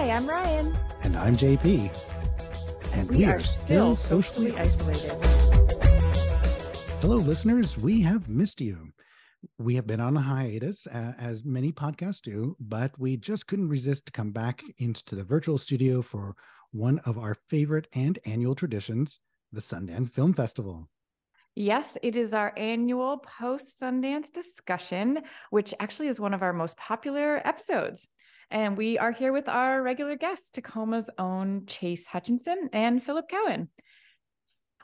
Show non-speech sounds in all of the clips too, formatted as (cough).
Hi, I'm Ryan. And I'm JP. And we, we are, are, still socially isolated. Hello, listeners. We have missed you. We have been on a hiatus, uh, as many podcasts do, but we just couldn't resist to come back into the virtual studio for one of our favorite and annual traditions, the Sundance Film Festival. Yes, it is our annual post Sundance discussion, which actually is one of our most popular episodes. And we are here with our regular guests, Tacoma's own Chase Hutchinson and Philip Cowan.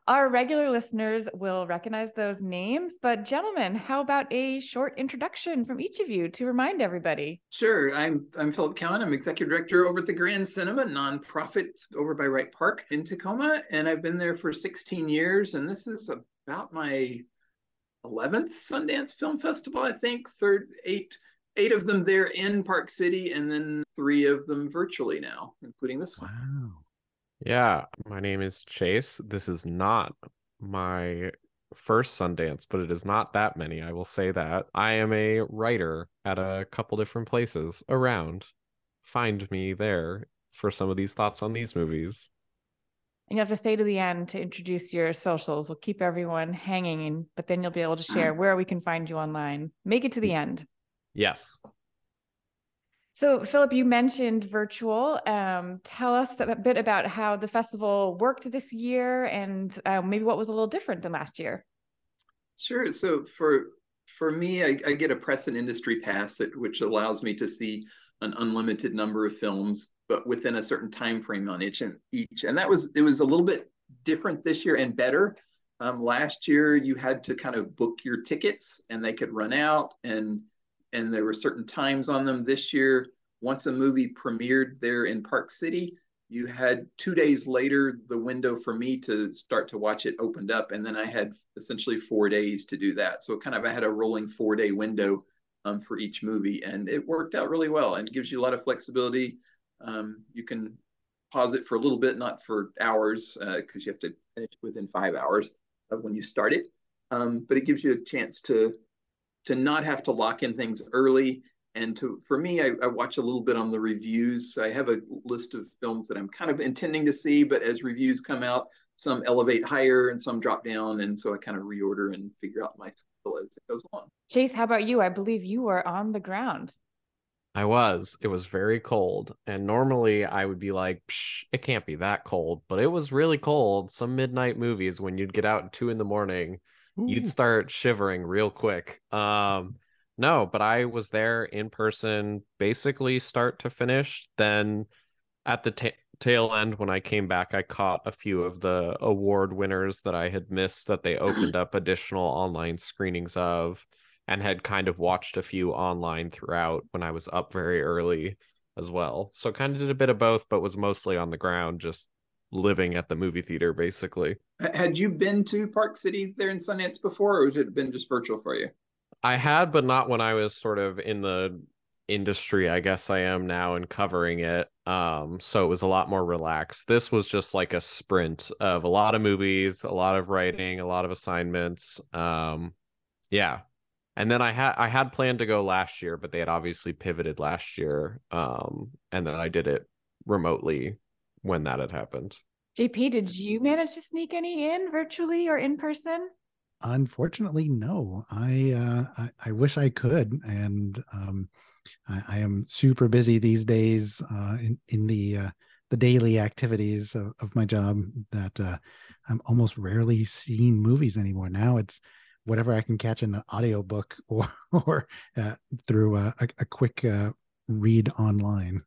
Our regular listeners will recognize those names, but gentlemen, how about a short introduction from each of you to remind everybody? Sure. I'm I'm Philip Cowan. I'm executive director over at the Grand Cinema, nonprofit over by Wright Park in Tacoma, and I've been there for 16 years. And this is about my 11th Sundance Film Festival, I think. Third, eight, eight of them there in Park City, and then three of them virtually now, including this one. Wow. Yeah, my name is Chase. This is not my first Sundance, but it is not that many. I will say that. I am a writer at a couple different places around. Find me there for some of these thoughts on these movies. And you have to stay to the end to introduce your socials. We'll keep everyone hanging, but then you'll be able to uh-huh. share where we can find you online. Make it to the end. Yes. So, Philip, you mentioned virtual. Um, tell us a bit about how the festival worked this year, and uh, maybe what was a little different than last year. Sure. So, for for me, I, I get a press and industry pass that which allows me to see an unlimited number of films but within a certain time frame on each and each. And that was it was a little bit different this year and better. Um, last year you had to kind of book your tickets and they could run out and and there were certain times on them. This year, once a movie premiered there in Park City, you had two days later the window for me to start to watch it opened up and then i had essentially four days to do that so kind of i had a rolling four day window um, for each movie and it worked out really well and gives you a lot of flexibility um, you can pause it for a little bit, not for hours, because uh, you have to finish within five hours of when you start it. Um, but it gives you a chance to to not have to lock in things early. And to for me, I, I watch a little bit on the reviews. I have a list of films that I'm kind of intending to see, but as reviews come out, some elevate higher and some drop down, and so I kind of reorder and figure out my schedule as it goes along. Chase, how about you? I believe you were on the ground. I was. It was very cold. And normally I would be like, it can't be that cold. But it was really cold. Some midnight movies, when you'd get out at two in the morning, Ooh. you'd start shivering real quick. Um, no, but I was there in person, basically start to finish. Then at the ta- tail end, when I came back, I caught a few of the award winners that I had missed that they opened up additional online screenings of and had kind of watched a few online throughout when I was up very early as well. So kind of did a bit of both, but was mostly on the ground, just living at the movie theater basically. Had you been to Park City there in Sundance before, or had it been just virtual for you? I had, but not when I was sort of in the industry, I guess I am now and covering it. Um, so it was a lot more relaxed. This was just like a sprint of a lot of movies, a lot of writing, a lot of assignments. Um, yeah, and then I had I had planned to go last year, but they had obviously pivoted last year. Um, and then I did it remotely when that had happened. JP, did you manage to sneak any in virtually or in person? Unfortunately, no. I uh, I, I wish I could, and um, I, I, am super busy these days uh, in in the uh, the daily activities of, of my job that uh, I'm almost rarely seeing movies anymore. Now it's whatever I can catch in an audiobook (laughs) or or uh, through a, a, a quick uh, read online.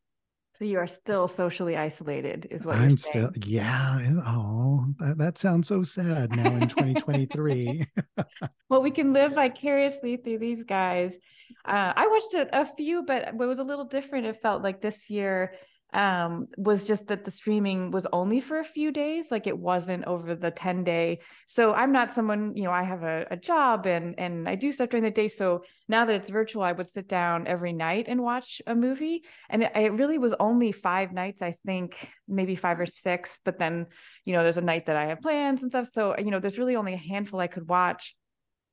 So you are still socially isolated, is what I'm still. Yeah. Oh, that, that sounds so sad now in 2023. (laughs) well, we can live vicariously through these guys. Uh, I watched a, a few, but it was a little different. It felt like this year um was just that the streaming was only for a few days like it wasn't over the 10 day. So i'm not someone you know i have a, a job and and i do stuff during the day. So now that it's virtual i would sit down every night and watch a movie. And it, it really was only five nights i think maybe five or six but then you know there's a night that i have plans and stuff. So you know there's really only a handful i could watch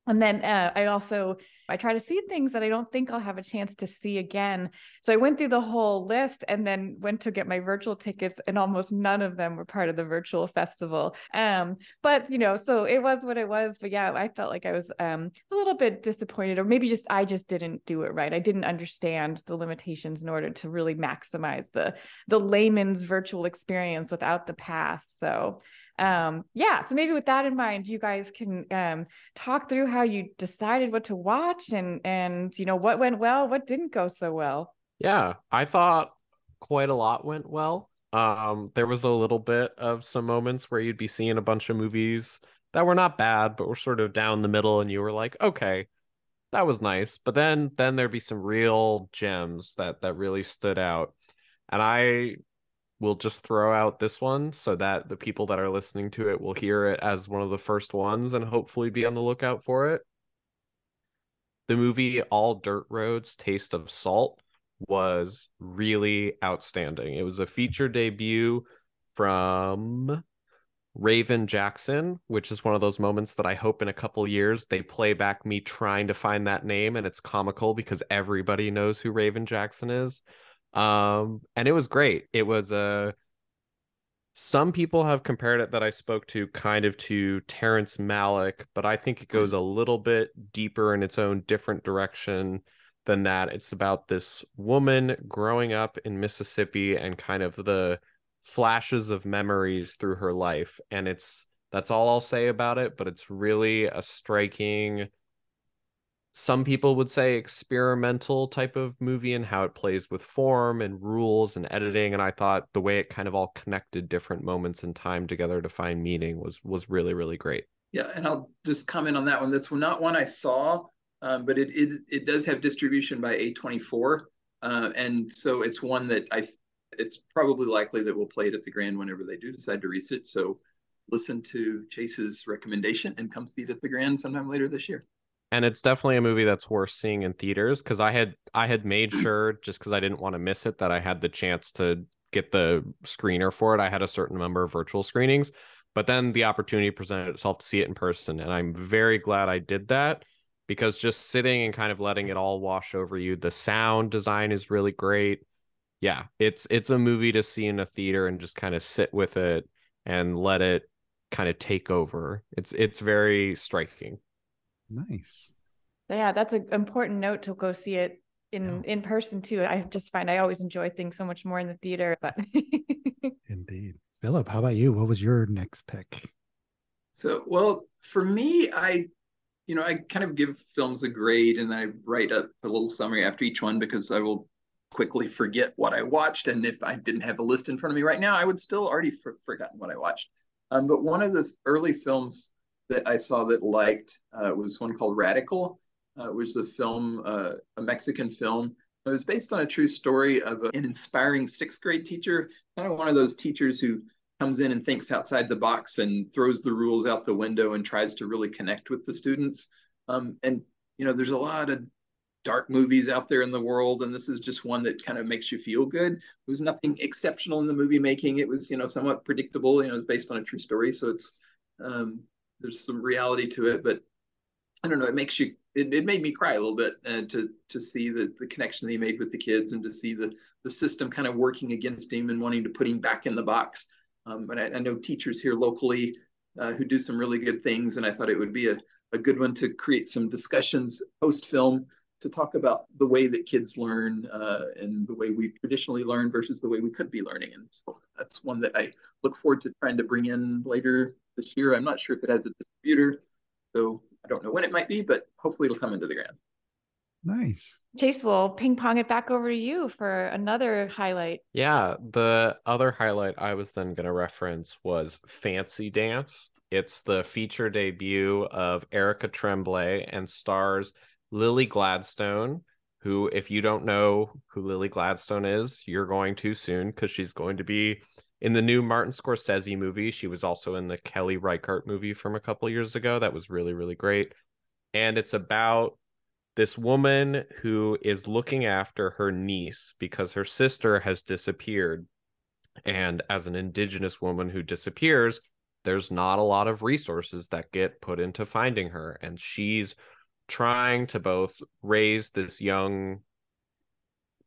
and then uh, i also i try to see things that i don't think i'll have a chance to see again. So i went through the whole list and then went to get my virtual tickets and almost none of them were part of the virtual festival. Um but you know so it was what it was. But yeah i felt like i was um a little bit disappointed or maybe just i just didn't do it right. I didn't understand the limitations in order to really maximize the the layman's virtual experience without the pass so um yeah so maybe with that in mind you guys can um talk through how you decided what to watch and and you know what went well what didn't go so well. Yeah i thought quite a lot went well. Um there was a little bit of some moments where you'd be seeing a bunch of movies that were not bad but were sort of down the middle and you were like okay that was nice. But then then there'd be some real gems that that really stood out. And i we'll just throw out this one so that the people that are listening to it will hear it as one of the first ones and hopefully be on the lookout for it. The movie All Dirt Roads Taste of Salt was really outstanding. It was a feature debut from Raven Jackson, which is one of those moments that I hope in a couple years they play back me trying to find that name and it's comical because everybody knows who Raven Jackson is. Um, and it was great. It was a uh, some people have compared it that I spoke to kind of to Terrence Malick, but I think it goes a little bit deeper in its own different direction than that. It's about this woman growing up in Mississippi and kind of the flashes of memories through her life. And it's that's all I'll say about it, but it's really a striking some people would say experimental type of movie and how it plays with form and rules and editing and i thought the way it kind of all connected different moments in time together to find meaning was was really really great. Yeah and i'll just comment on that one. That's not one i saw um, but it, it it does have distribution by a24 uh, and so it's one that i it's probably likely that we'll play it at the grand whenever they do decide to release it so listen to chase's recommendation and come see it at the grand sometime later this year and it's definitely a movie that's worth seeing in theaters because I had I had made sure just because I didn't want to miss it that I had the chance to get the screener for it. I had a certain number of virtual screenings, but then the opportunity presented itself to see it in person, and I'm very glad I did that because just sitting and kind of letting it all wash over you. The sound design is really great. Yeah, it's it's a movie to see in a theater and just kind of sit with it and let it kind of take over. It's it's very striking. Nice. Yeah, that's an important note to go see it in yeah. in person too. I just find I always enjoy things so much more in the theater. But (laughs) indeed, Philip, how about you? What was your next pick? So, well, for me, I, you know, I kind of give films a grade and I write up a little summary after each one because I will quickly forget what I watched. And if I didn't have a list in front of me right now, I would still already for- forgotten what I watched. Um, but one of the early films that I saw that liked uh, was one called Radical, uh, which is a film, uh, a Mexican film. It was based on a true story of an inspiring sixth grade teacher, kind of one of those teachers who comes in and thinks outside the box and throws the rules out the window and tries to really connect with the students. Um, and you know, there's a lot of dark movies out there in the world, and this is just one that kind of makes you feel good. There was nothing exceptional in the movie making. It was, you know, somewhat predictable. You know, it's based on a true story, so it's um, there's some reality to it, but I don't know. It makes you. It, it made me cry a little bit uh, to to see the the connection that he made with the kids and to see the the system kind of working against him and wanting to put him back in the box. Um, I, I know teachers here locally uh, who do some really good things, and I thought it would be a, a good one to create some discussions post film to talk about the way that kids learn uh, and the way we traditionally learn versus the way we could be learning. And so that's one that I look forward to trying to bring in later this year. I'm not sure if it has a distributor, so I don't know when it might be, but hopefully it'll come into the grand. Nice. Chase will ping pong it back over to you for another highlight. Yeah, the other highlight I was then going to reference was Fancy Dance. It's the feature debut of Erica Tremblay and stars Lily Gladstone, who, if you don't know who Lily Gladstone is, you're going to soon because she's going to be in the new Martin Scorsese movie. She was also in the Kelly Reichardt movie from a couple years ago. That was really, really great. And it's about this woman who is looking after her niece because her sister has disappeared. And as an indigenous woman who disappears, there's not a lot of resources that get put into finding her and she's trying to both raise this young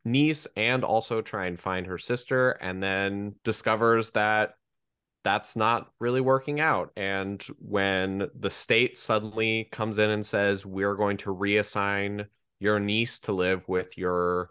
niece and also try and find her sister and then discovers that that's not really working out. And when the state suddenly comes in and says we're going to reassign your niece to live with your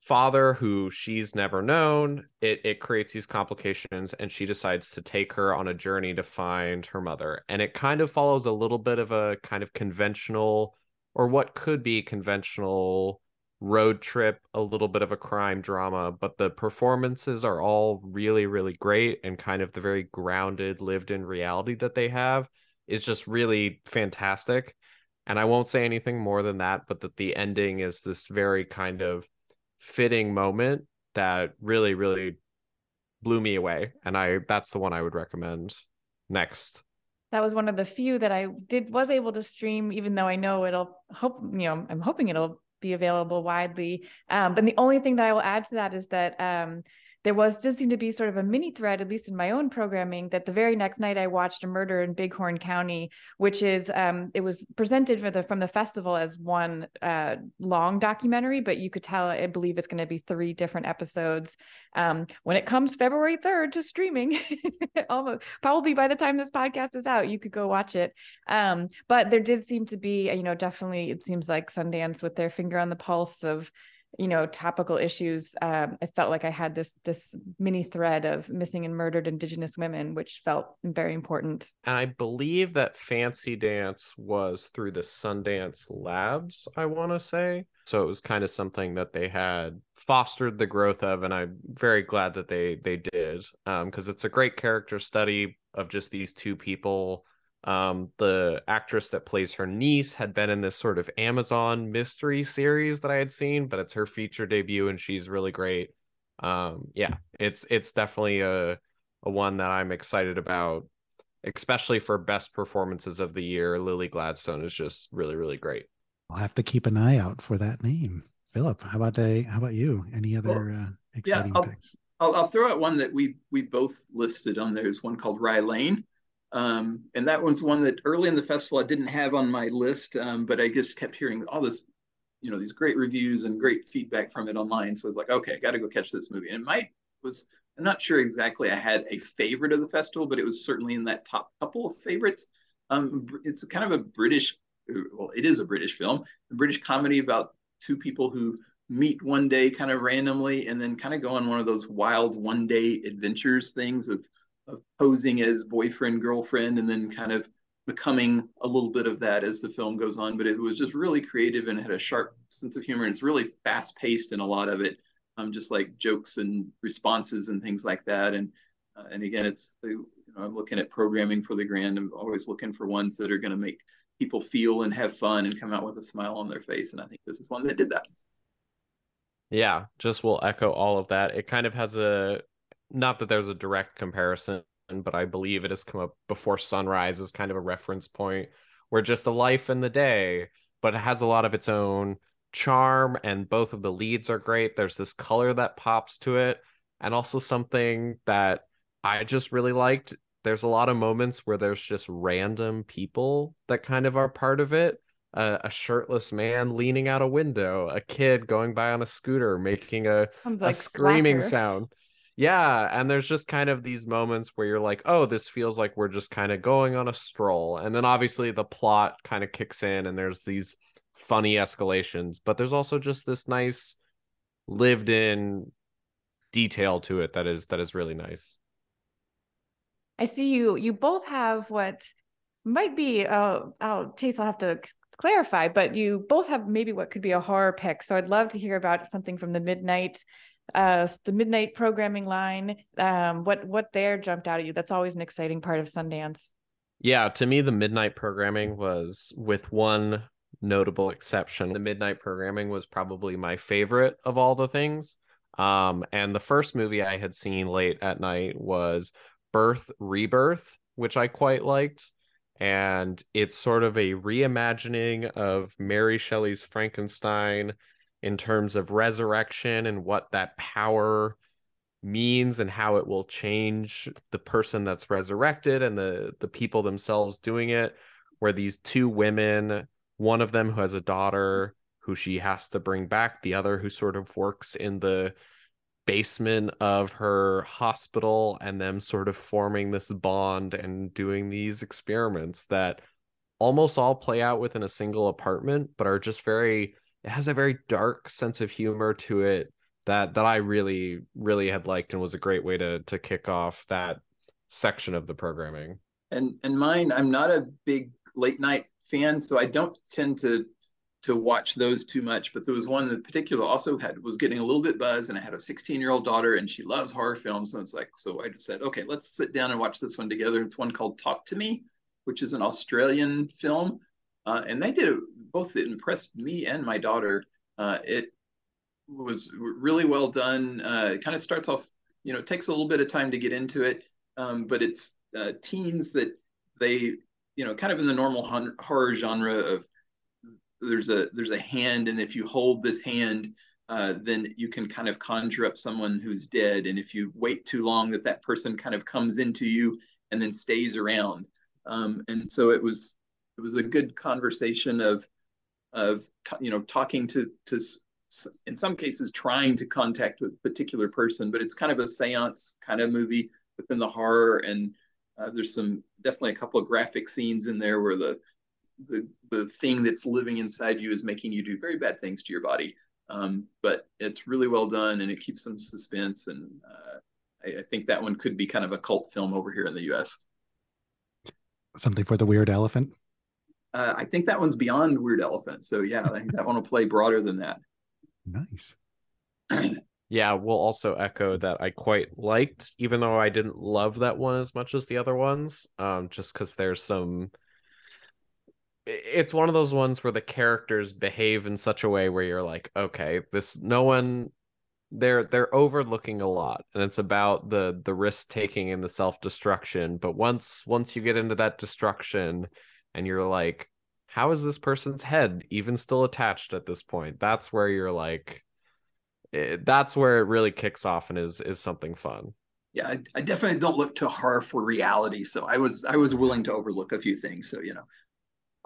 father who she's never known it it creates these complications and she decides to take her on a journey to find her mother. And it kind of follows a little bit of a kind of conventional or what could be conventional road trip a little bit of a crime drama but the performances are all really really great and kind of the very grounded lived in reality that they have is just really fantastic. And i won't say anything more than that but that the ending is this very kind of fitting moment that really really blew me away and i that's the one i would recommend next. That was one of the few that i did was able to stream even though i know it'll hope you know i'm hoping it'll be available widely. Um, but the only thing that i will add to that is that um, there was did seem to be sort of a mini thread, at least in my own programming, that the very next night I watched a murder in Bighorn County, which is um, it was presented the from the festival as one uh, long documentary, but you could tell I believe it's going to be three different episodes. Um, when it comes February third to streaming, (laughs) almost probably by the time this podcast is out, you could go watch it. Um, but there did seem to be, you know, definitely it seems like Sundance with their finger on the pulse of you know topical issues um, i felt like i had this this mini thread of missing and murdered indigenous women which felt very important. And i believe that fancy dance was through the sundance labs i want to say. So it was kind of something that they had fostered the growth of and i'm very glad that they they did because um, it's a great character study of just these two people um, the actress that plays her niece had been in this sort of Amazon mystery series that I had seen, but it's her feature debut and she's really great. Um, yeah, it's it's definitely a a one that I'm excited about, especially for best performances of the year. Lily Gladstone is just really really great. I'll have to keep an eye out for that name. Philip, how about a, how about you? Any other well, uh, exciting yeah, I'll, picks? I'll, I'll throw out one that we we both listed on there. Is one called Rye Lane um, and that was one that early in the festival I didn't have on my list, um, but I just kept hearing all this, you know, these great reviews and great feedback from it online. So I was like, okay, I got to go catch this movie. And might was I'm not sure exactly I had a favorite of the festival, but it was certainly in that top couple of favorites. Um, it's kind of a British, well, it is a British film, a British comedy about two people who meet one day kind of randomly and then kind of go on one of those wild one day adventures things of of posing as boyfriend girlfriend and then kind of becoming a little bit of that as the film goes on. But it was just really creative and had a sharp sense of humor. And it's really fast paced in a lot of it um, just like jokes and responses and things like that. And uh, and again it's you know, i'm looking at programming for the grand. I'm always looking for ones that are going to make people feel and have fun and come out with a smile on their face. And i think this is one that did that. Yeah just will echo all of that. It kind of has a not that there's a direct comparison, but I believe it has come up before Sunrise as kind of a reference point where just a life in the day, but it has a lot of its own charm and both of the leads are great. There's this color that pops to it and also something that I just really liked. There's a lot of moments where there's just random people that kind of are part of it. Uh, a shirtless man leaning out a window, a kid going by on a scooter making a, like a screaming slacker. sound yeah and there's just kind of these moments where you're like oh this feels like we're just kind of going on a stroll and then obviously the plot kind of kicks in and there's these funny escalations but there's also just this nice lived in detail to it that is that is really nice. I see you you both have what might be uh oh chase i'll have to clarify but you both have maybe what could be a horror pick so i'd love to hear about something from the midnight uh the midnight programming line um what what there jumped out at you? That's always an exciting part of sundance. Yeah to me the midnight programming was with one notable exception the midnight programming was probably my favorite of all the things. Um and the first movie i had seen late at night was birth rebirth which i quite liked. And it's sort of a reimagining of mary shelley's frankenstein in terms of resurrection and what that power means and how it will change the person that's resurrected and the the people themselves doing it where these two women one of them who has a daughter who she has to bring back the other who sort of works in the basement of her hospital and them sort of forming this bond and doing these experiments that almost all play out within a single apartment but are just very it has a very dark sense of humor to it that that I really really had liked and was a great way to to kick off that section of the programming. And and mine, I'm not a big late night fan, so I don't tend to to watch those too much. But there was one that particular also had was getting a little bit buzz, and I had a 16 year old daughter, and she loves horror films, so it's like so I just said, okay, let's sit down and watch this one together. It's one called Talk to Me, which is an Australian film, uh, and they did both. It impressed me and my daughter. Uh, it was really well done. Uh, it kind of starts off, you know, it takes a little bit of time to get into it, um, but it's uh, teens that they, you know, kind of in the normal horror genre of there's a there's a hand, and if you hold this hand, uh, then you can kind of conjure up someone who's dead, and if you wait too long, that that person kind of comes into you and then stays around. Um, and so it was it was a good conversation of of you know talking to to in some cases trying to contact a particular person, but it's kind of a seance kind of movie within the horror. And uh, there's some definitely a couple of graphic scenes in there where the the the thing that's living inside you is making you do very bad things to your body. Um, but it's really well done and it keeps some suspense. And uh, I, I think that one could be kind of a cult film over here in the U.S. Something for the weird elephant. Uh, I think that one's beyond Weird Elephant. So yeah, I think that one will play broader than that. Nice. (clears throat) yeah, we'll also echo that I quite liked, even though I didn't love that one as much as the other ones. Um, just because there's some it's one of those ones where the characters behave in such a way where you're like, okay, this no one they're they're overlooking a lot and it's about the the risk taking and the self-destruction but once once you get into that destruction and you're like how is this person's head even still attached at this point? That's where you're like it, eh, that's where it really kicks off and is is something fun. Yeah I, I, definitely don't look to horror for reality so i was i was willing to overlook a few things so you know.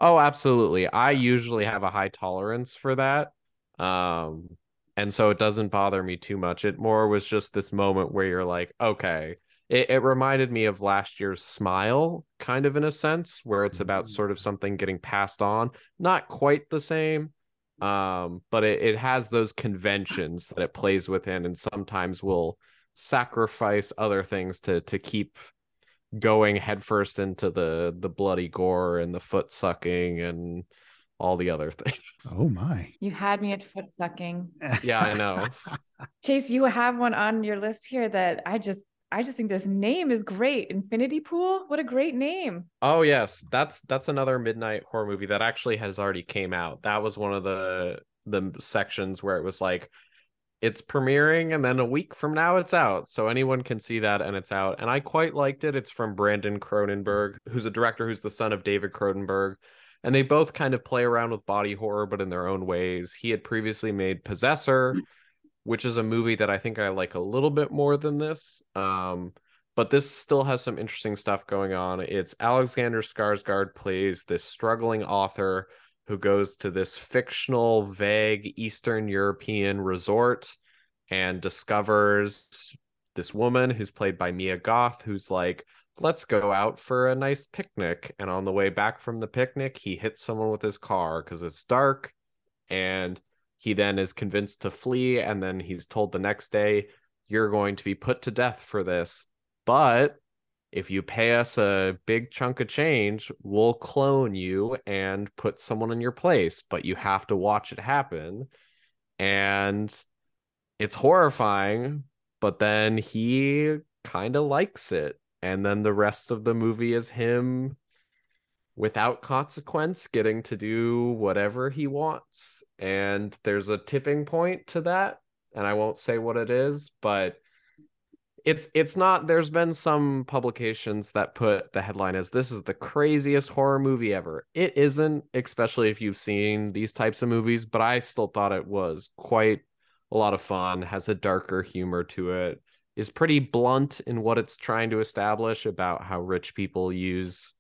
Oh absolutely. I usually have a high tolerance for that um and so it doesn't bother me too much. It more was just this moment where you're like okay it, it reminded me of last year's Smile, kind of in a sense, where it's about sort of mm. something getting passed on. Not quite the same, um, but it, it has those conventions that it plays within, and sometimes will sacrifice other things to to keep going headfirst into the the bloody gore and the foot sucking and all the other (laughs) things. Oh my. You had me at foot sucking. yeah, I know. (laughs) Chase, you have one on your list here that I just I just think this name is great. Infinity Pool. What a great name. Oh yes, that's that's another midnight horror movie that actually has already came out. That was one of the the sections where it was like it's premiering and then a week from now it's out. So anyone can see that and it's out. And I quite liked it. It's from Brandon Cronenberg, who's a director who's the son of David Cronenberg. And they both kind of play around with body horror, but in their own ways. He had previously made Possessor, which is a movie that I think I like a little bit more than this. Um, but this still has some interesting stuff going on. It's Alexander Skarsgård plays this struggling author who goes to this fictional, vague Eastern European resort and discovers this woman who's played by Mia Goth, who's like, let's go out for a nice picnic. And on the way back from the picnic, he hits someone with his car because it's dark and he then is convinced to flee, and then he's told the next day, You're going to be put to death for this. But if you pay us a big chunk of change, we'll clone you and put someone in your place, but you have to watch it happen. And it's horrifying, but then he kind of likes it. And then the rest of the movie is him without consequence getting to do whatever he wants. And there's a tipping point to that and i won't say what it is but it's it's not there's been some publications that put the headline as this is the craziest horror movie ever. It isn't especially if you've seen these types of movies but i still thought it was quite a lot of fun has a darker humor to it is pretty blunt in what it's trying to establish about how rich people use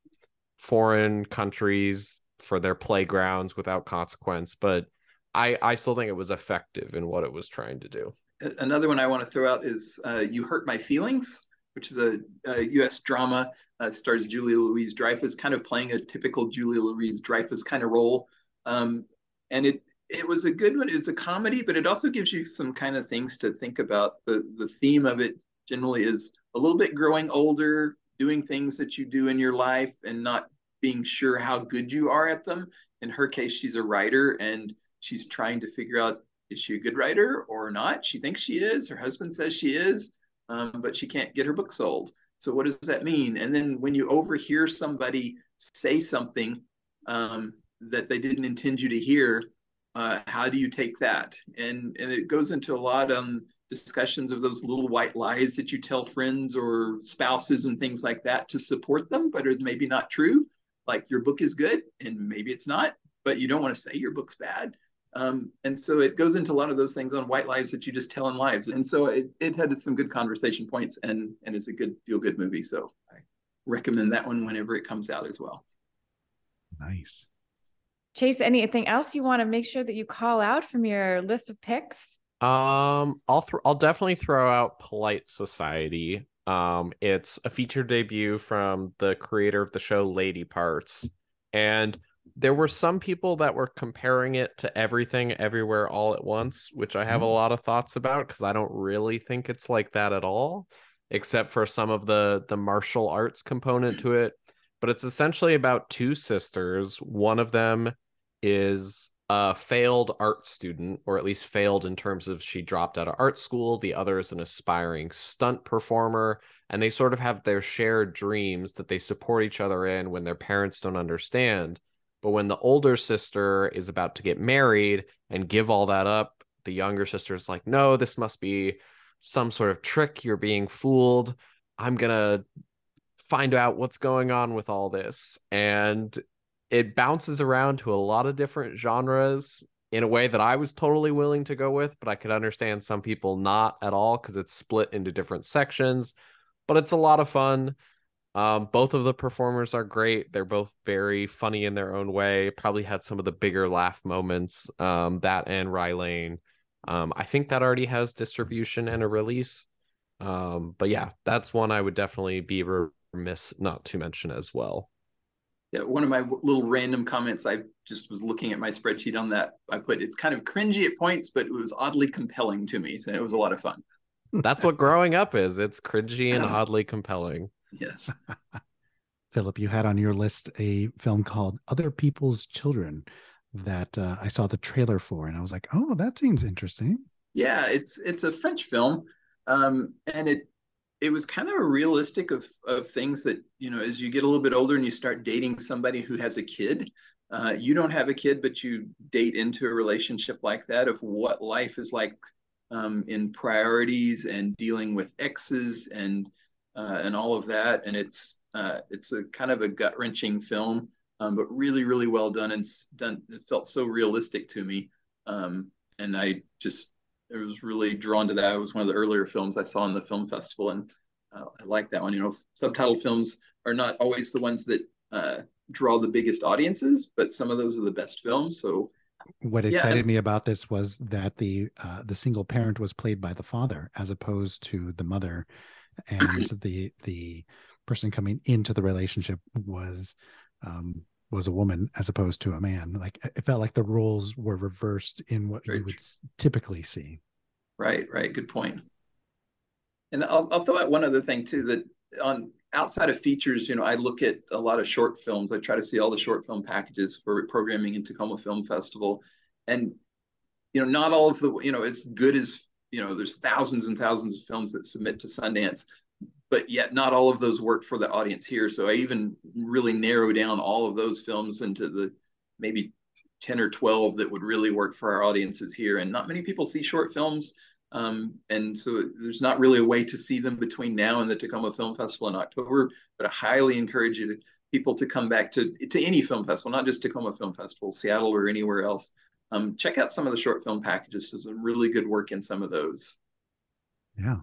foreign countries for their playgrounds without consequence but i i still think it was effective in what it was trying to do another one i want to throw out is uh, you hurt my feelings which is a, a us drama uh, stars julia louis-dreyfus kind of playing a typical julia louis-dreyfus kind of role um, and it it was a good one. It's a comedy, but it also gives you some kind of things to think about. The the theme of it generally is a little bit growing older, doing things that you do in your life and not being sure how good you are at them. In her case, she's a writer and she's trying to figure out is she a good writer or not? She thinks she is. Her husband says she is, um, but she can't get her book sold. So what does that mean? And then when you overhear somebody say something um, that they didn't intend you to hear, uh, how do you take that? And and it goes into a lot of discussions of those little white lies that you tell friends or spouses and things like that to support them, but are maybe not true. Like your book is good, and maybe it's not, but you don't want to say your book's bad. Um, and so it goes into a lot of those things on white lies that you just tell in lives. And so it, it had some good conversation points and and is a good feel good movie. So I recommend that one whenever it comes out as well. Nice. Chase, anything else you want to make sure that you call out from your list of picks? Um, I'll th- I'll definitely throw out Polite Society. Um, it's a feature debut from the creator of the show Lady Parts, and there were some people that were comparing it to Everything Everywhere All at Once, which I have a mm-hmm. lot of thoughts about because I don't really think it's like that at all, except for some of the the martial arts component to it but it's essentially about two sisters. One of them is a failed art student, or at least failed in terms of she dropped out of art school. The other is an aspiring stunt performer, and they sort of have their shared dreams that they support each other in when their parents don't understand. But when the older sister is about to get married and give all that up, the younger sister is like, no, this must be some sort of trick. You're being fooled. I'm going to find out what's going on with all this. And it bounces around to a lot of different genres in a way that I was totally willing to go with, but I could understand some people not at all because it's split into different sections. But it's a lot of fun. Um, both of the performers are great. They're both very funny in their own way. Probably had some of the bigger laugh moments. Um, that and Rye Lane. Um, I think that already has distribution and a release. Um, but yeah, that's one I would definitely be re- miss not to mention as well. Yeah, one of my little random comments, I just was looking at my spreadsheet on that. I put it's kind of cringy at points, but it was oddly compelling to me. So it was a lot of fun. That's what growing up is. It's cringy and oddly compelling. Yes. (laughs) Philip, you had on your list a film called Other People's Children that uh, I saw the trailer for, and I was like, "Oh, that seems interesting." Yeah, it's it's a French film, um, and it it was kind of realistic of of things that you know as you get a little bit older and you start dating somebody who has a kid uh, you don't have a kid but you date into a relationship like that of what life is like um, in priorities and dealing with exes and uh, and all of that. And it's uh, it's a kind of a gut wrenching film um, but really really well done and done it felt so realistic to me. Um, and I just I was really drawn to that. It was one of the earlier films I saw in the film festival, and uh, I like that one. You know, subtitle films are not always the ones that uh, draw the biggest audiences, but some of those are the best films. So, what excited yeah. me about this was that the uh, the single parent was played by the father as opposed to the mother, and the the person coming into the relationship was um, was a woman as opposed to a man. Like it felt like the roles were reversed in what Very you would true. typically see. Right, right. Good point. And I'll, I'll throw out one other thing too that on outside of features, you know, I look at a lot of short films. I try to see all the short film packages for programming in Tacoma Film Festival. And, you know, not all of the, you know, as good as, you know, there's thousands and thousands of films that submit to Sundance but yet not all of those work for the audience here. So I even really narrow down all of those films into the maybe 10 or 12 that would really work for our audiences here. And not many people see short films. Um, and so there's not really a way to see them between now and the Tacoma Film Festival in October, but I highly encourage you to, people to come back to, to any film festival, not just Tacoma Film Festival, Seattle or anywhere else. Um, check out some of the short film packages. There's some really good work in some of those. Yeah.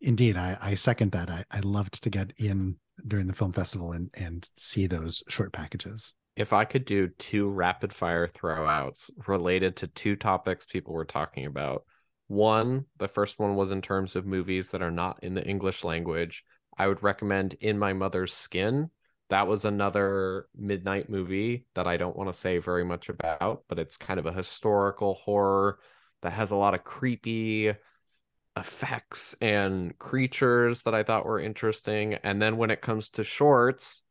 Indeed, I, I second that. I, I loved to get in during the film festival and and see those short packages. If I could do two rapid fire throwouts related to two topics people were talking about. One, the first one was in terms of movies that are not in the English language. I would recommend In My Mother's Skin. That was another midnight movie that I don't want to say very much about, but it's kind of a historical horror that has a lot of creepy effects and creatures that I thought were interesting. And then when it comes to shorts,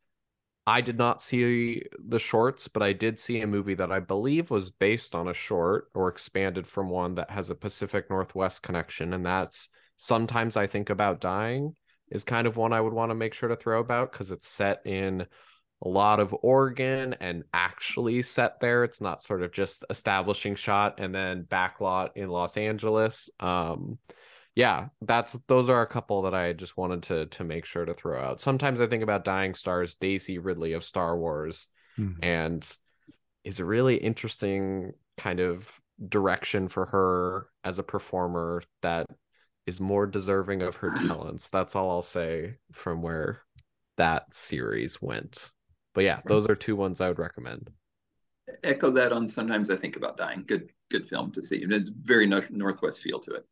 I did not see the shorts, but I did see a movie that I believe was based on a short or expanded from one that has a Pacific Northwest connection. And that's Sometimes I Think About Dying, is kind of one I would want to make sure to throw about because it's set in a lot of Oregon and actually set there. It's not sort of just establishing shot and then backlot in Los Angeles. Um, yeah, that's those are a couple that I just wanted to to make sure to throw out. Sometimes I think about Dying Stars, Daisy Ridley of Star Wars, mm-hmm. and is a really interesting kind of direction for her as a performer that is more deserving of her talents. That's all I'll say from where that series went. But yeah, those are two ones I would recommend. Echo that on sometimes I think about dying. Good good film to see. It's very northwest feel to it.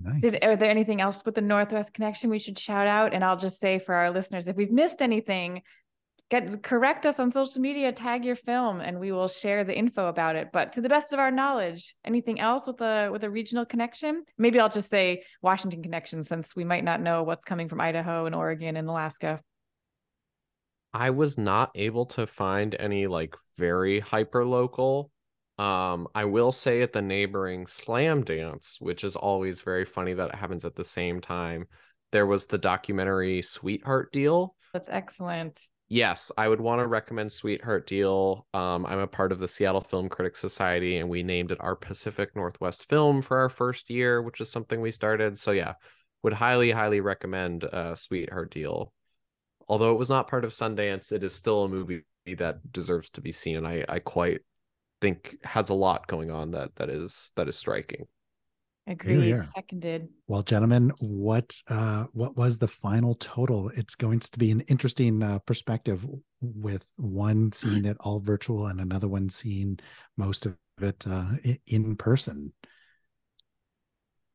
Nice. Did, are there anything else with the Northwest connection we should shout out? And I'll just say for our listeners, if we've missed anything, get correct us on social media, tag your film, and we will share the info about it. But to the best of our knowledge, anything else with a with a regional connection? Maybe I'll just say Washington connection, since we might not know what's coming from Idaho and Oregon and Alaska. I was not able to find any like very hyper local um, I will say at the neighboring Slamdance, which is always very funny that it happens at the same time, there was the documentary Sweetheart Deal. That's excellent. Yes, I would want to recommend Sweetheart Deal. Um, I'm a part of the Seattle Film Critics Society, and we named it our Pacific Northwest film for our first year, which is something we started. So yeah, would highly, highly recommend uh, Sweetheart Deal. Although it was not part of Sundance, it is still a movie that deserves to be seen, and I, I quite think has a lot going on that that is that is striking. Agreed. Seconded. Well, gentlemen, what uh, what was the final total? It's going to be an interesting uh, perspective with one (clears throat) seeing it all virtual and another one seeing most of it uh, in person.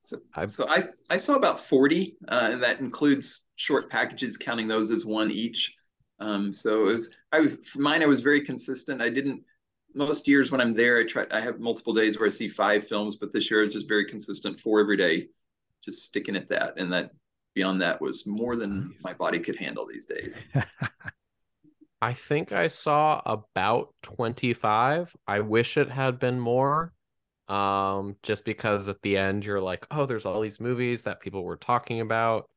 So, so I I saw about forty, uh, and that includes short packages, counting those as one each. Um, so it was I was for mine. I was very consistent. I didn't most years when I'm there, I try. I have multiple days where I see five films, but this year it's just very consistent, four every day, just sticking at that. And that beyond that was more than nice. my body could handle these days. (laughs) I think I saw about 25. I wish it had been more. Um, just because at the end you're like, oh, there's all these movies that people were talking about.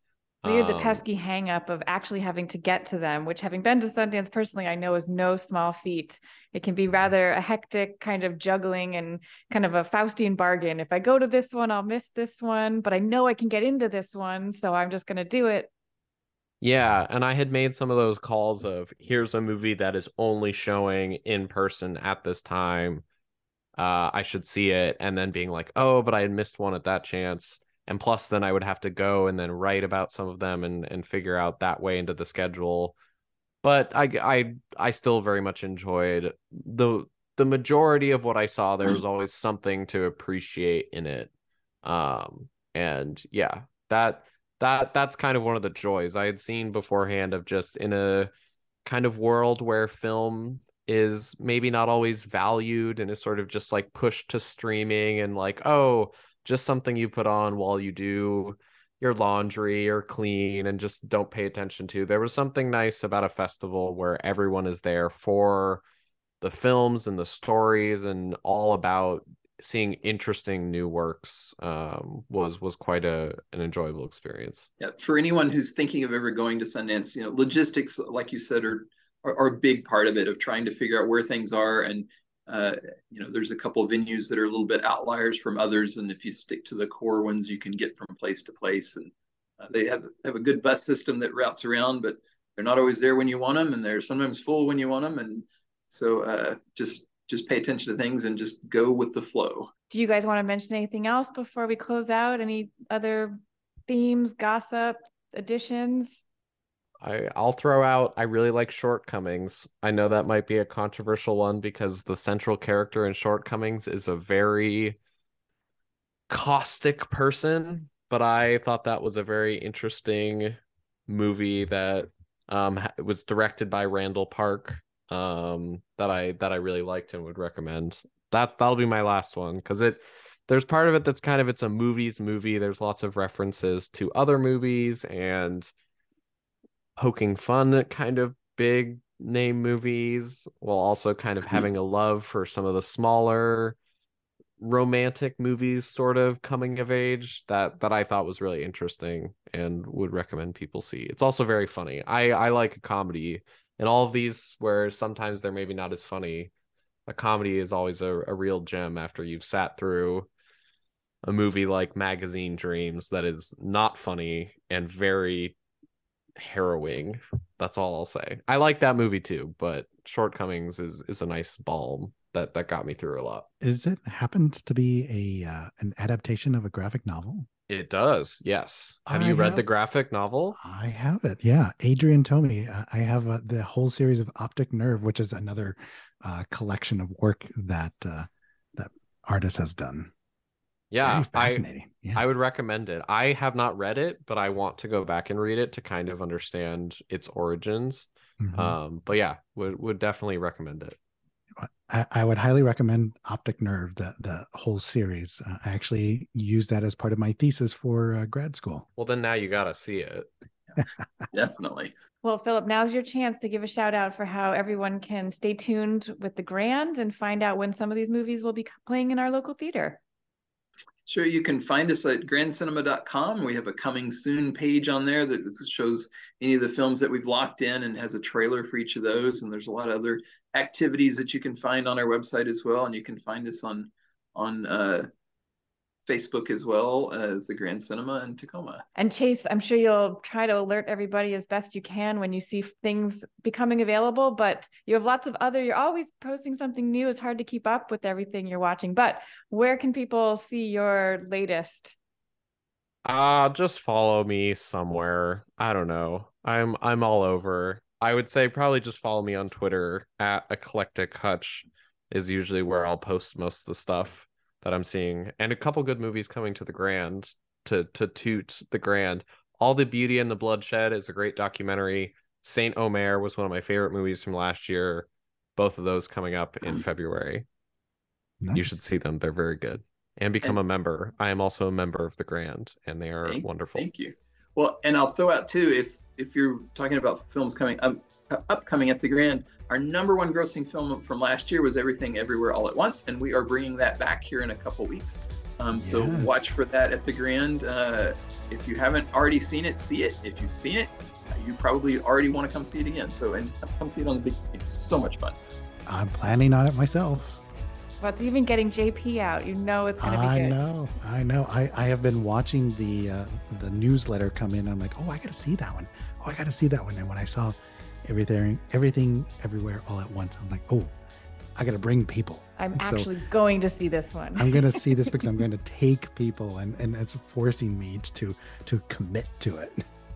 We had the um, pesky hang up of actually having to get to them, which having been to Sundance personally, I know is no small feat. It can be rather a hectic kind of juggling and kind of a Faustian bargain. If I go to this one, I'll miss this one, but I know I can get into this one. So I'm just going to do it. Yeah. And I had made some of those calls of here's a movie that is only showing in person at this time. Uh, I should see it. And then being like, oh, but I had missed one at that chance and plus then i would have to go and then write about some of them and and figure out that way into the schedule. But i i i still very much enjoyed the the majority of what i saw there was always something to appreciate in it. Um and yeah that that that's kind of one of the joys i had seen beforehand of just in a kind of world where film is maybe not always valued and is sort of just like pushed to streaming and like oh just something you put on while you do your laundry or clean and just don't pay attention to. There was something nice about a festival where everyone is there for the films and the stories and all about seeing interesting new works um, was was quite a an enjoyable experience. Yeah, for anyone who's thinking of ever going to Sundance, you know, logistics, like you said, are, are, are a big part of it of trying to figure out where things are and uh, you know, there's a couple of venues that are a little bit outliers from others, and if you stick to the core ones, you can get from place to place. And uh, they have have a good bus system that routes around, but they're not always there when you want them, and they're sometimes full when you want them. And so, uh, just just pay attention to things and just go with the flow. Do you guys want to mention anything else before we close out? Any other themes, gossip, additions? I I'll throw out I really like Shortcomings. I know that might be a controversial one because the central character in Shortcomings is a very caustic person, but I thought that was a very interesting movie that um was directed by Randall Park um that I that I really liked and would recommend. That that'll be my last one cuz it there's part of it that's kind of it's a movies movie. There's lots of references to other movies and poking fun at kind of big name movies while also kind of mm-hmm. having a love for some of the smaller romantic movies sort of coming of age that that I thought was really interesting and would recommend people see. It's also very funny. I I like a comedy and all of these where sometimes they're maybe not as funny. A comedy is always a, a real gem after you've sat through a movie like Magazine Dreams that is not funny and very harrowing. That's all I'll say. I like that movie too, but Shortcomings is is a nice balm that that got me through a lot. Is it happened to be a uh, an adaptation of a graphic novel? It does. Yes. Have I you read have, the graphic novel? I have it. Yeah, Adrian Tomine. I have uh, the whole series of Optic Nerve, which is another uh, collection of work that uh, that artist has done. Yeah, fascinating. I, yeah. I would recommend it. I have not read it, but I want to go back and read it to kind of understand its origins. Mm-hmm. Um, but yeah, would would definitely recommend it. I, I, would highly recommend Optic Nerve, the the whole series. Uh, I actually used that as part of my thesis for uh, grad school. Well, then now you got to see it. (laughs) Definitely. Well, Philip, now's your chance to give a shout out for how everyone can stay tuned with the Grand and find out when some of these movies will be playing in our local theater. Sure, you can find us at grandcinema.com. We have a coming soon page on there that shows any of the films that we've locked in and has a trailer for each of those. And there's a lot of other activities that you can find on our website as well. And you can find us on on uh, Facebook as well as the Grand Cinema in Tacoma. And Chase, I'm sure you'll try to alert everybody as best you can when you see things becoming available, but you have lots of other, you're always posting something new. It's hard to keep up with everything you're watching. But where can people see your latest? Uh just follow me somewhere. I don't know. I'm I'm all over. I would say probably just follow me on Twitter at eclectic hutch is usually where I'll post most of the stuff that I'm seeing, and a couple good movies coming to the Grand to to toot the Grand. All the Beauty and the Bloodshed is a great documentary. Saint Omer was one of my favorite movies from last year. Both of those coming up in February. Nice. You should see them; they're very good. And become and, a member. I am also a member of the Grand, and they are thank, wonderful. Thank you. Well, and I'll throw out too if if you're talking about films coming um, upcoming at the Grand, our number one grossing film from last year was Everything Everywhere All at Once, and we are bringing that back here in a couple weeks. Um, so yes. watch for that at the Grand. Uh, if you haven't already seen it, see it. If you've seen it, you probably already want to come see it again. So and come see it on the big. It's so much fun. I'm planning on it myself. What's even getting JP out? You know it's going to be I good. I know, I know. I, I have been watching the uh, the newsletter come in. I'm like, oh, I got to see that one. Oh, I got to see that one. And when I saw everything, everything, everywhere, all at once. I was like, oh, I got to bring people. I'm so actually going to see this one. I'm going to see this (laughs) because I'm going to take people, and and it's forcing me to to commit to it.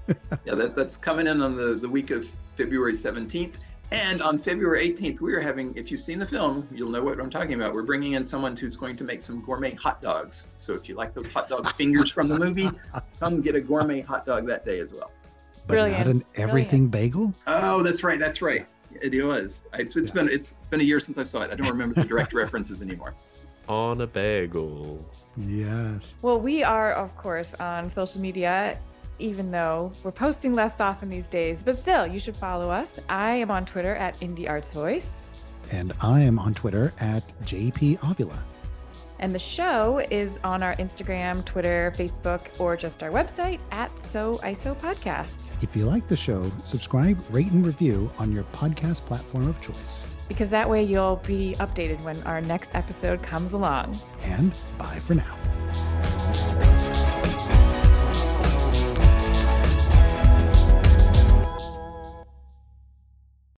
(laughs) yeah, that, that's coming in on the the week of February 17th. And on February 18th, we are having, if you've seen the film, you'll know what I'm talking about. We're bringing in someone who's going to make some gourmet hot dogs. So if you like those hot dog (laughs) fingers from the movie, come get a gourmet hot dog that day as well but Brilliant. not an everything Brilliant. bagel. Oh, that's right. That's right. It was. It's, it's yeah. been it's been a year since I saw it. I don't remember the direct references anymore. On a bagel. Yes. Well, we are of course on social media even though we're posting less often these days, but still, you should follow us. I am on Twitter at Indie Arts Voice. And I am on Twitter at JP Avila. And the show is on our Instagram, Twitter, Facebook, or just our website at So ISO Podcast. If you like the show, subscribe, rate, and review on your podcast platform of choice. Because that way you'll be updated when our next episode comes along. And bye for now.